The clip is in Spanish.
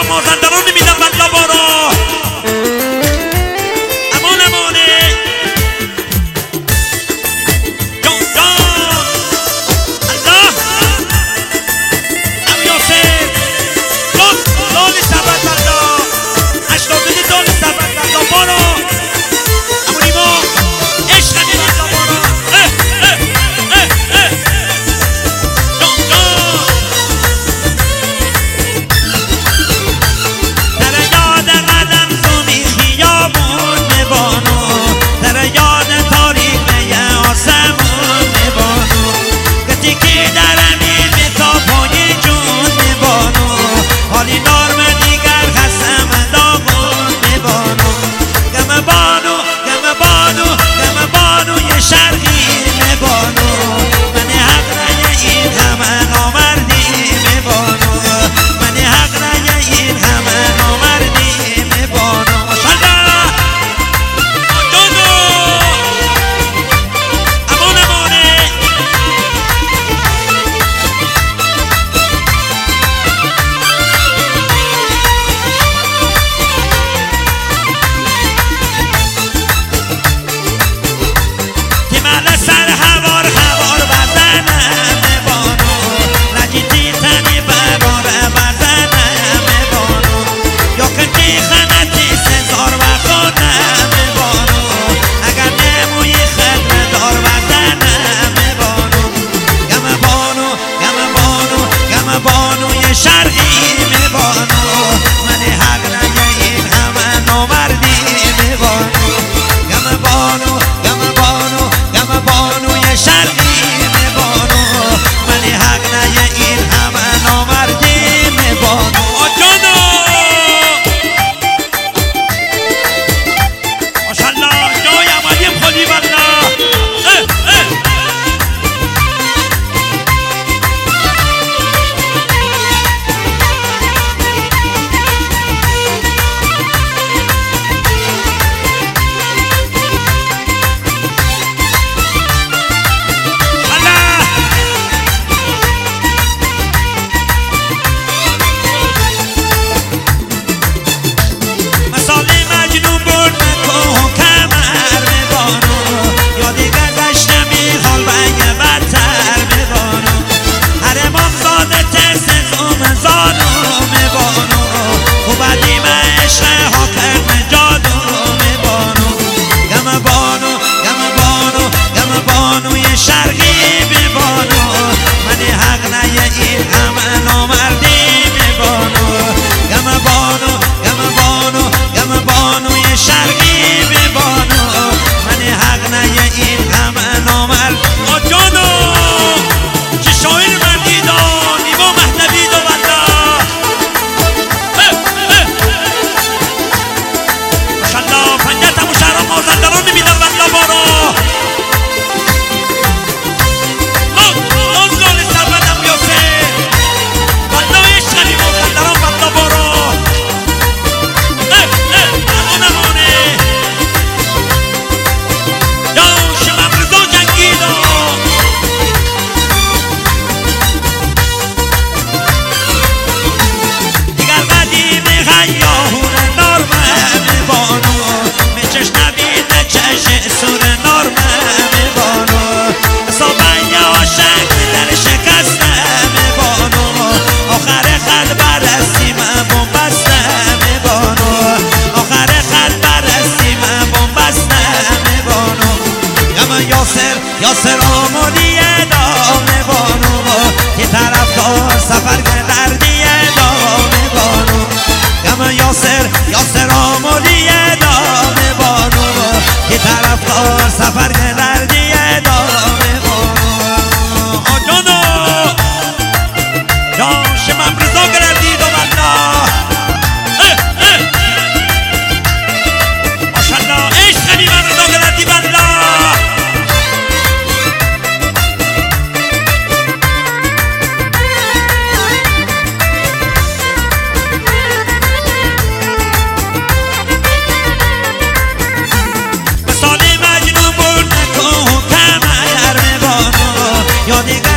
Romo Santa Rosa Cubana. zapar llenar el. 어디가